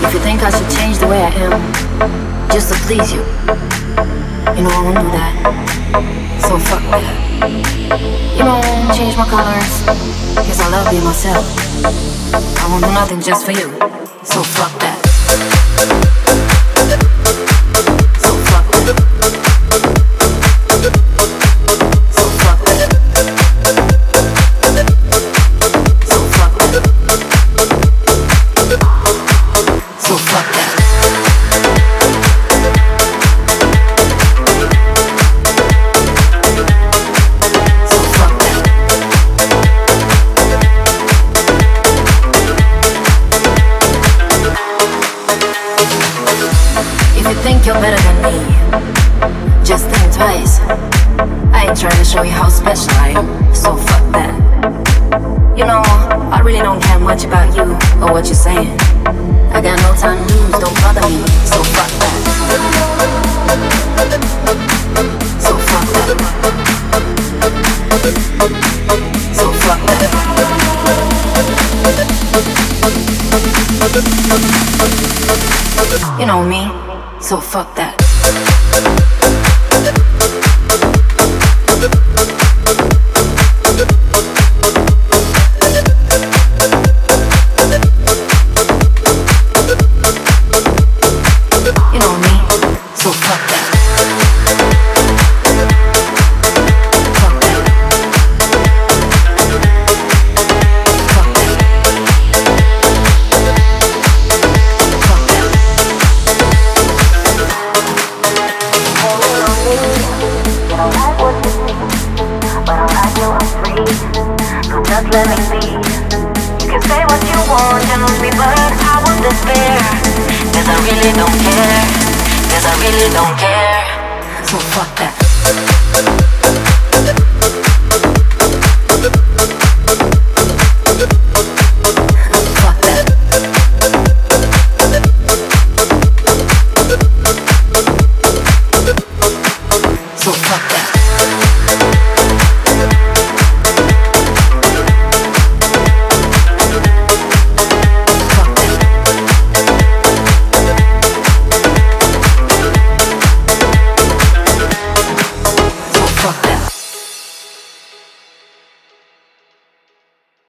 If you think I should change the way I am, just to please you, you know I won't do that. So fuck that. You know I won't change my colors, cause I love being myself. I won't do nothing just for you. So fuck that. Just think twice. I ain't trying to show you how special I am, so fuck that. You know, I really don't care much about you or what you're saying. I got no time to lose, don't bother me, so fuck that. So fuck that. So fuck that. You know me, so fuck that. You Just let me be. You can say what you want, telling me, but I won't despair. Cause I really don't care. Cause I really don't care. So. Fuck that. So fuck that.